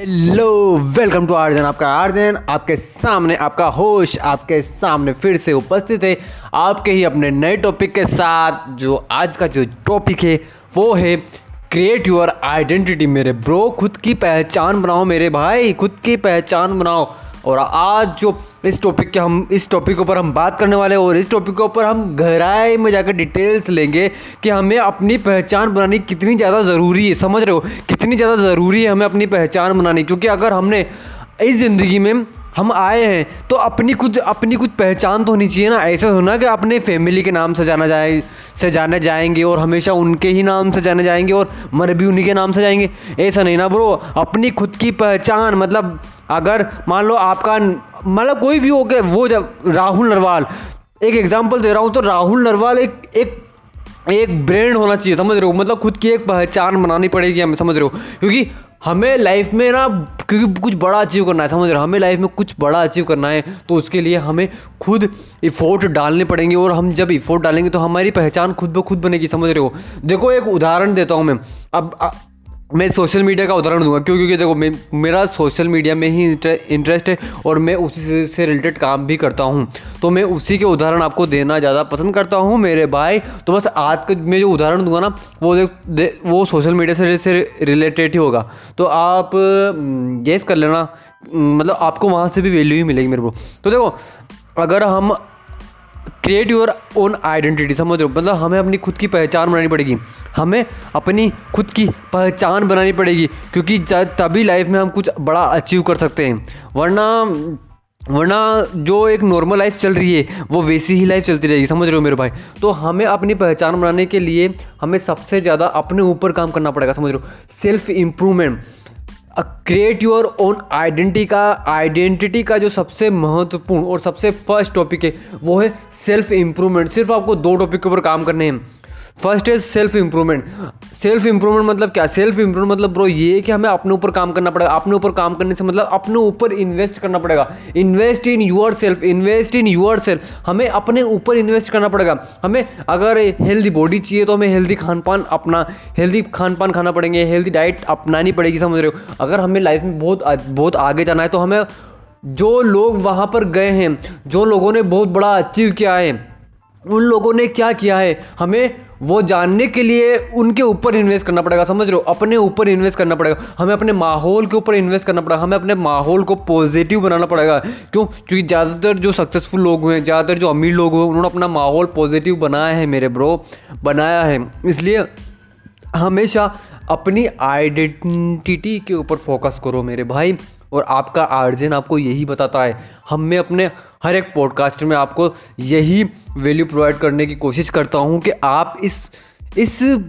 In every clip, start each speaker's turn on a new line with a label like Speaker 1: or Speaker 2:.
Speaker 1: Hello welcome to आर्जन आपका आर्जन आपके सामने आपका होश, आपके सामने फिर से उपस्थित है आपके ही अपने नए टॉपिक के साथ, जो आज का जो टॉपिक है, वो है क्रिएट योर आइडेंटिटी मेरे ब्रो खुद की पहचान बनाओ मेरे भाई, खुद की पहचान बनाओ। और आज जो इस टॉपिक के हम, इस टॉपिक के ऊपर हम बात करने वाले हैं और इस टॉपिक के ऊपर हम गहराई में जाकर डिटेल्स लेंगे कि हमें अपनी पहचान बनानी कितनी ज़्यादा ज़रूरी है। समझ रहे हो? कितनी ज़्यादा ज़रूरी है हमें अपनी पहचान बनानी। क्योंकि अगर हमने इस ज़िंदगी में हम आए हैं तो अपनी कुछ अपनी कुछ पहचान तो होनी चाहिए ना। ऐसा होना कि अपने फैमिली के नाम से जाना जाए से जाने जाएँगे और हमेशा उनके ही नाम से जाने जाएँगे और मर भी उन्हीं के नाम से जाएँगे ऐसा नहीं ना ब्रो। अपनी खुद की पहचान मतलब अगर मान लो आपका मतलब कोई भी हो गया वो जब राहुल नरवाल, एक एग्ज़ाम्पल दे रहा हूँ तो राहुल नरवाल एक एक एक ब्रांड होना चाहिए, समझ रहे हो? मतलब खुद की एक पहचान बनानी पड़ेगी, हमें समझ रहे हो? क्योंकि हमें लाइफ में ना, क्योंकि कुछ बड़ा अचीव करना है, समझ रहे हो? हमें लाइफ में कुछ बड़ा अचीव करना है तो उसके लिए हमें खुद इफ़ोर्ट डालने पड़ेंगे, और हम जब इफ़ोर्ट डालेंगे तो हमारी पहचान खुद ब खुद बनेगी, समझ रहे हो? देखो, एक उदाहरण देता हूँ मैं। अब मैं सोशल मीडिया का उदाहरण दूँगा क्यों? क्योंकि देखो मे, मेरा सोशल मीडिया में ही इंटरेस्ट है और मैं उसी से रिलेटेड काम भी करता हूँ। तो मैं उसी के उदाहरण आपको देना ज़्यादा पसंद करता हूँ मेरे भाई। तो बस आज का मैं जो उदाहरण दूँगा ना वो देख वो सोशल मीडिया से, से रिलेटेड ही होगा। तो आप गेस कर लेना। मतलब आपको वहाँ से भी वैल्यू ही मिलेगी मेरे को। तो देखो अगर हम क्रिएट योर ओन आइडेंटिटी समझ रहे हो? मतलब हमें अपनी खुद की पहचान बनानी पड़ेगी। हमें अपनी खुद की पहचान बनानी पड़ेगी, क्योंकि तभी लाइफ में हम कुछ बड़ा अचीव कर सकते हैं। वरना वरना जो एक नॉर्मल लाइफ चल रही है, वो वैसी ही लाइफ चलती रहेगी, समझ रहे हो मेरे भाई? तो हमें अपनी पहचान बनाने के लिए हमें सबसे ज़्यादा अपने ऊपर काम करना पड़ेगा, समझ रहे हो? Self improvement create your own identity का आइडेंटिटी का जो सबसे महत्वपूर्ण और सबसे फ़र्स्ट टॉपिक है, वो है सेल्फ इम्प्रूवमेंट सिर्फ़ आपको दो टॉपिक के ऊपर काम करने हैं। First is self improvement self improvement मतलब क्या? सेल्फ इंप्रूवमेंट मतलब ब्रो ये कि हमें अपने ऊपर काम करना पड़ेगा। अपने ऊपर काम करने से मतलब अपने ऊपर इन्वेस्ट करना पड़ेगा। Invest in yourself invest in yourself हमें अपने ऊपर इन्वेस्ट करना पड़ेगा। हमें अगर हेल्दी बॉडी चाहिए तो हमें हेल्दी खान पान अपना हेल्दी खान पान खाना पड़ेंगे। हेल्दी डाइट अपनानी पड़ेगी, समझ रहे हो? अगर हमें लाइफ में बहुत बहुत आगे जाना है तो हमें जो लोग वहाँ पर गए हैं, जो लोगों ने बहुत बड़ा अचीव किया है, उन लोगों ने क्या किया है? हमें वो जानने के लिए उनके ऊपर इन्वेस्ट करना पड़ेगा, समझ रहे हो? अपने ऊपर इन्वेस्ट करना पड़ेगा। हमें अपने माहौल के ऊपर इन्वेस्ट करना पड़ेगा हमें अपने माहौल को पॉजिटिव बनाना पड़ेगा। क्यों? क्योंकि ज़्यादातर जो सक्सेसफुल लोग हुए हैं, ज़्यादातर जो अमीर लोग हुए उन्होंने अपना माहौल पॉजिटिव बनाया है मेरे ब्रो बनाया है। इसलिए हमेशा अपनी आइडेंटिटी के ऊपर फोकस करो मेरे भाई, और आपका आर्जन आपको यही बताता है। हमें अपने हर एक पॉडकास्ट में आपको यही वैल्यू प्रोवाइड करने की कोशिश करता हूँ कि आप इस इस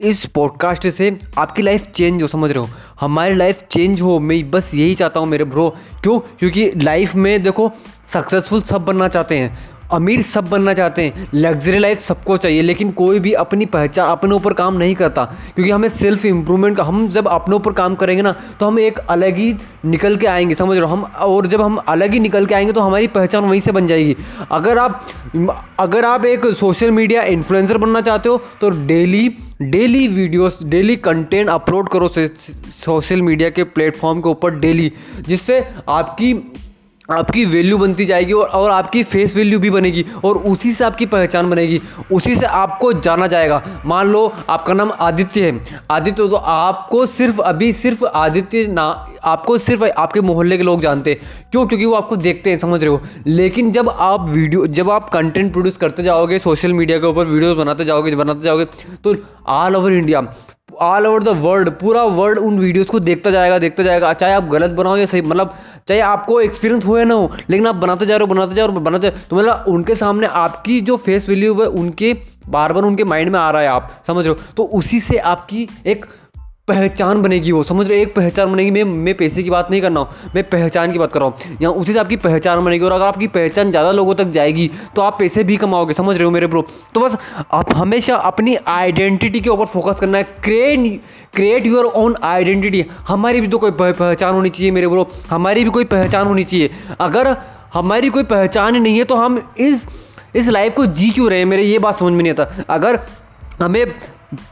Speaker 1: इस पॉडकास्ट से आपकी लाइफ चेंज हो, समझ रहे हो? हमारी लाइफ चेंज हो, मैं बस यही चाहता हूँ मेरे ब्रो क्यों? क्योंकि लाइफ में देखो सक्सेसफुल सब बनना चाहते हैं। अमीर सब बनना चाहते हैं। लग्जरी लाइफ सबको चाहिए, लेकिन कोई भी अपनी पहचान अपने ऊपर काम नहीं करता। क्योंकि हमें सेल्फ इम्प्रूवमेंट हम जब अपने ऊपर काम करेंगे ना तो हम एक अलग ही निकल के आएँगे, समझ रहे हो? हम और जब हम अलग ही निकल के आएँगे तो हमारी पहचान वहीं से बन जाएगी। अगर आप अगर आप एक सोशल मीडिया इन्फ्लुएंसर बनना चाहते हो तो daily daily videos daily content upload करो सोशल मीडिया के प्लेटफॉर्म के ऊपर डेली जिससे आपकी आपकी वैल्यू बनती जाएगी और और आपकी फेस वैल्यू भी बनेगी और उसी से आपकी पहचान बनेगी, उसी से आपको जाना जाएगा। मान लो आपका नाम आदित्य है। आदित्य तो आपको सिर्फ़ अभी सिर्फ़ आदित्य ना, आपको सिर्फ़ आपके मोहल्ले के लोग जानते हैं। क्यों? क्योंकि वो आपको देखते हैं, समझ रहे हो। लेकिन जब आप वीडियो जब आप कंटेंट प्रोड्यूस करते जाओगे सोशल मीडिया के ऊपर वीडियोस बनाते जाओगे बनाते जाओगे तो all over India all over the world पूरा वर्ल्ड उन वीडियोस को देखता जाएगा देखता जाएगा। चाहे आप गलत बनाओ या सही मतलब चाहे आपको एक्सपीरियंस हो या ना हो, लेकिन आप बनाते जा रहे हो, बनाते जा रहे हो, बनाते तो मतलब उनके सामने आपकी जो फेस वैल्यू है, उनके बार बार उनके माइंड में आ रहा है आप, समझ रहे हो? तो उसी से आपकी एक पहचान बनेगी वो, समझ रहे एक पहचान बनेगी, मैं मैं पैसे की बात नहीं कर रहा हूँ, मैं पहचान की बात कर रहा हूँ। यहाँ उसी से आपकी पहचान बनेगी और अगर आपकी पहचान ज़्यादा लोगों तक जाएगी तो आप पैसे भी कमाओगे, समझ रहे हो मेरे ब्रो तो बस आप हमेशा अपनी आइडेंटिटी के ऊपर फोकस करना है। Create create your own identity हमारी भी तो कोई पहचान होनी चाहिए मेरे ब्रो हमारी भी कोई पहचान होनी चाहिए। अगर हमारी कोई पहचान नहीं है तो हम इस इस लाइफ को जी क्यों रहे हैं मेरे? ये बात समझ में नहीं आता। अगर हमें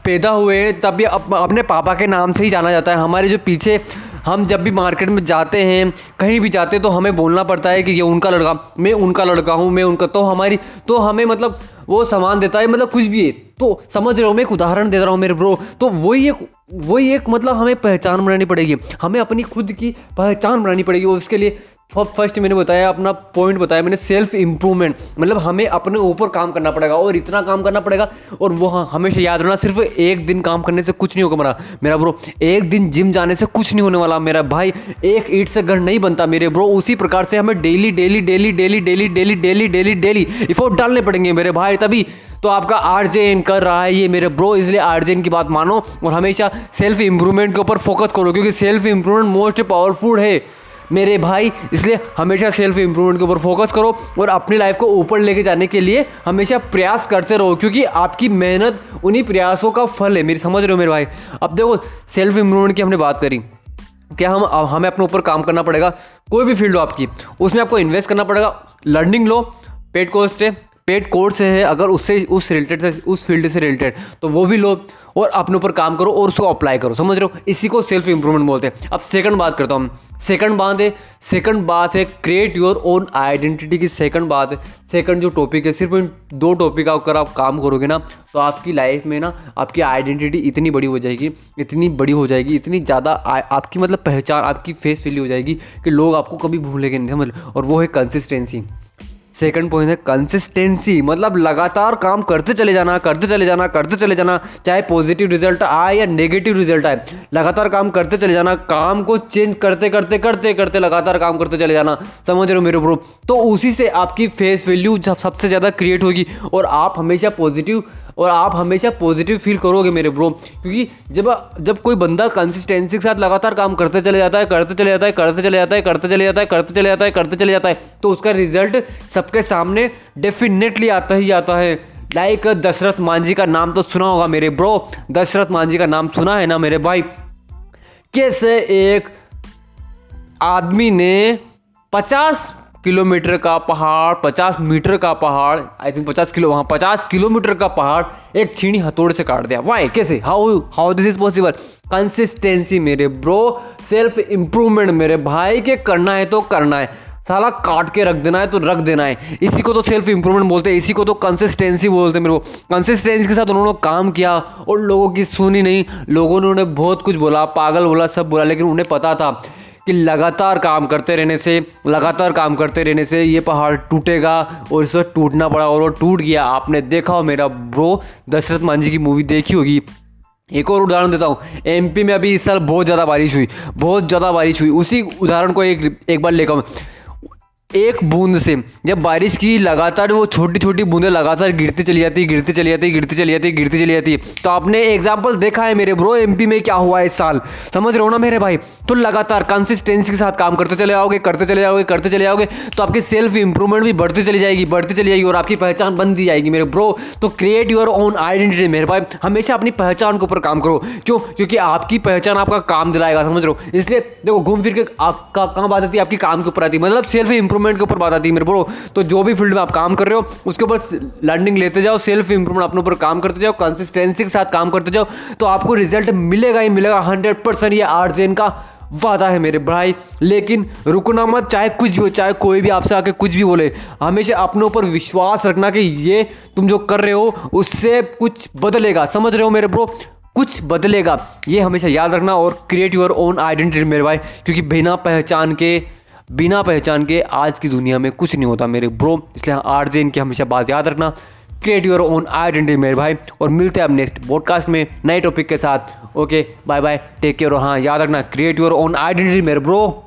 Speaker 1: पैदा हुए तब ये अप, अपने पापा के नाम से ही जाना जाता है। हमारे जो पीछे हम जब भी मार्केट में जाते हैं कहीं भी जाते हैं तो हमें बोलना पड़ता है कि ये उनका लड़का मैं उनका लड़का हूँ मैं उनका तो हमारी तो हमें मतलब वो सामान देता है मतलब कुछ भी है। तो समझ रहे हो मैं एक उदाहरण दे रहा हूँ मेरे ब्रो तो वही एक वही एक मतलब हमें पहचान बनानी पड़ेगी। हमें अपनी खुद की पहचान बनानी पड़ेगी उसके लिए फ़र्स्ट मैंने बताया, अपना पॉइंट बताया, मैंने सेल्फ इम्प्रूवमेंट मतलब हमें अपने ऊपर काम करना पड़ेगा और इतना काम करना पड़ेगा और वो हमेशा याद रखना सिर्फ़ एक दिन काम करने से कुछ नहीं होगा मेरा मेरा ब्रो एक दिन जिम जाने से कुछ नहीं होने वाला मेरा भाई, एक ईट से घर नहीं बनता मेरे ब्रो उसी प्रकार से हमें daily daily daily daily daily daily daily daily daily effort डालने पड़ेंगे मेरे भाई तभी। तो आपका आर्जेन कर रहा है ये मेरे ब्रो इसलिए आर्जेन की बात मानो और हमेशा सेल्फ इंप्रूवमेंट के ऊपर फोकस करो, क्योंकि सेल्फ इंप्रूवमेंट मोस्ट पावरफुल है। मेरे भाई, इसलिए हमेशा सेल्फ इम्प्रूवमेंट के ऊपर फोकस करो और अपनी लाइफ को ऊपर लेके जाने के लिए हमेशा प्रयास करते रहो, क्योंकि आपकी मेहनत उन्हीं प्रयासों का फल है। मेरी, समझ रहे हो मेरे भाई? अब देखो सेल्फ इम्प्रूवमेंट की हमने बात करी। क्या हम हमें अपने ऊपर काम करना पड़ेगा? कोई भी फ़ील्ड हो आपकी, उसमें आपको इन्वेस्ट करना पड़ेगा। लर्निंग लो पेड कोर्स से पेड कोर्स है, अगर उससे, उस रिलेटेड से, उस फ़ील्ड से रिलेटेड तो वो भी लो और अपने ऊपर काम करो और उसको अप्लाई करो, समझ रहे हो? इसी को सेल्फ इंप्रूवमेंट बोलते हैं। अब सेकंड बात करता हूँ। सेकंड बात है सेकंड बात है क्रिएट योर ओन आइडेंटिटी की सेकंड बात है। सेकंड जो टॉपिक है, सिर्फ़ इन दो टॉपिक अगर आप काम करोगे ना तो आपकी लाइफ में ना, आपकी आइडेंटिटी इतनी बड़ी हो जाएगी, इतनी बड़ी हो जाएगी, इतनी ज़्यादा आपकी मतलब पहचान, आपकी फेस वैल्यू हो जाएगी कि लोग आपको कभी भूलेंगे नहीं, समझ और वो है कंसिस्टेंसी सेकंड पॉइंट है कंसिस्टेंसी मतलब लगातार काम करते चले जाना, करते चले जाना, करते चले जाना, चाहे पॉजिटिव रिज़ल्ट आए या नेगेटिव रिज़ल्ट आए, लगातार काम करते चले जाना, काम को चेंज करते करते करते करते लगातार काम करते चले जाना, समझ रहे हो मेरे ब्रो तो उसी से आपकी फेस वैल्यू सबसे ज़्यादा क्रिएट होगी और आप हमेशा पॉजिटिव और आप हमेशा पॉजिटिव फील करोगे मेरे ब्रो क्योंकि जब जब कोई बंदा कंसिस्टेंसी के साथ लगातार काम करते चले जाता है, करते चले जाता है, करते चले जाता है, करते चले जाता है, करते चले जाता है, करते चले जाता है तो उसका रिज़ल्ट सबके सामने डेफिनेटली आता ही आता है। लाइक दशरथ मांझी का नाम तो सुना होगा मेरे ब्रो दशरथ मांझी का नाम सुना है ना मेरे भाई? कैसे एक आदमी ने पचास किलोमीटर का पहाड़, पचास मीटर का पहाड़ आई थिंक पचास किलो, वहाँ पचास किलोमीटर का पहाड़, एक छीनी हथौड़े से काट दिया। वाई कैसे? How how this is possible consistency मेरे ब्रो सेल्फ इम्प्रूवमेंट मेरे भाई, के करना है तो करना है। साला काट के रख देना है तो रख देना है। इसी को तो सेल्फ इंप्रूवमेंट बोलते हैं, इसी को तो कंसिस्टेंसी बोलते हैं मेरे को। कंसिस्टेंसी के साथ उन्होंने काम किया और लोगों की सुनी नहीं। लोगों ने उन्हें बहुत कुछ बोला, पागल बोला, सब बोला, लेकिन उन्हें पता था। कि लगातार काम करते रहने से, लगातार काम करते रहने से ये पहाड़ टूटेगा और इस वक्त टूटना पड़ा और वो टूट गया। आपने देखा हो मेरा ब्रो दशरथ मांझी की मूवी देखी होगी। एक और उदाहरण देता हूँ। एमपी में अभी इस साल बहुत ज़्यादा बारिश हुई, बहुत ज़्यादा बारिश हुई। उसी उदाहरण को एक एक बार लेकर एक बूंद से। जब बारिश की लगातार वो छोटी छोटी बूंदें लगातार गिरती चली जाती, गिरती चली जाती, गिरती चली जाती, गिरती चली जाती तो आपने एग्ज़ाम्पल देखा है मेरे ब्रो एमपी में क्या हुआ इस साल? समझ रहे हो ना मेरे भाई? तो लगातार कंसिस्टेंसी के साथ काम करते चले जाओगे करते चले जाओगे करते चले जाओगे तो आपकी सेल्फ इंप्रूवमेंट भी बढ़ती चली जाएगी, बढ़ती चली जाएगी और आपकी पहचान बनती जाएगी मेरे ब्रो तो क्रिएट योर ओन आइडेंटिटी मेरे भाई। हमेशा अपनी पहचान के ऊपर काम करो। क्यों? क्योंकि आपकी पहचान आपका काम दिलाएगा, समझ रहे हो? इसलिए देखो, घूम फिर के कहाँ बात आती है? आपकी काम के ऊपर आती है। मतलब सेल्फ इंप्रूवमेंट इंप्रूवमेंट के ऊपर बात आती है मेरे ब्रो तो जो भी फ़ील्ड में आप काम कर रहे हो, उसके ऊपर लर्निंग लेते जाओ सेल्फ इंप्रूवमेंट अपने ऊपर काम करते जाओ कंसिस्टेंसी के साथ काम करते जाओ तो आपको रिज़ल्ट मिलेगा ही मिलेगा हंड्रेड परसेंट ये आर्जेन का वादा है मेरे भाई। लेकिन रुकना मत, चाहे कुछ भी हो, चाहे कोई भी आपसे आके कुछ भी बोले, हमेशा अपने ऊपर विश्वास रखना कि ये तुम जो कर रहे हो, उससे कुछ बदलेगा। समझ रहे हो मेरे ब्रो कुछ बदलेगा। ये हमेशा याद रखना और क्रिएट योर ओन आइडेंटिटी मेरे भाई, क्योंकि बिना पहचान के बिना पहचान के आज की दुनिया में कुछ नहीं होता मेरे ब्रो, इसलिए आर जे इनकी हमेशा बात याद रखना। क्रिएट योर ओन आइडेंटिटी मेरे भाई, और मिलते हैं अब नेक्स्ट पॉडकास्ट में नए टॉपिक के साथ। Okay bye bye take care हाँ याद रखना क्रिएट योर ओन आइडेंटिटी मेरे ब्रो।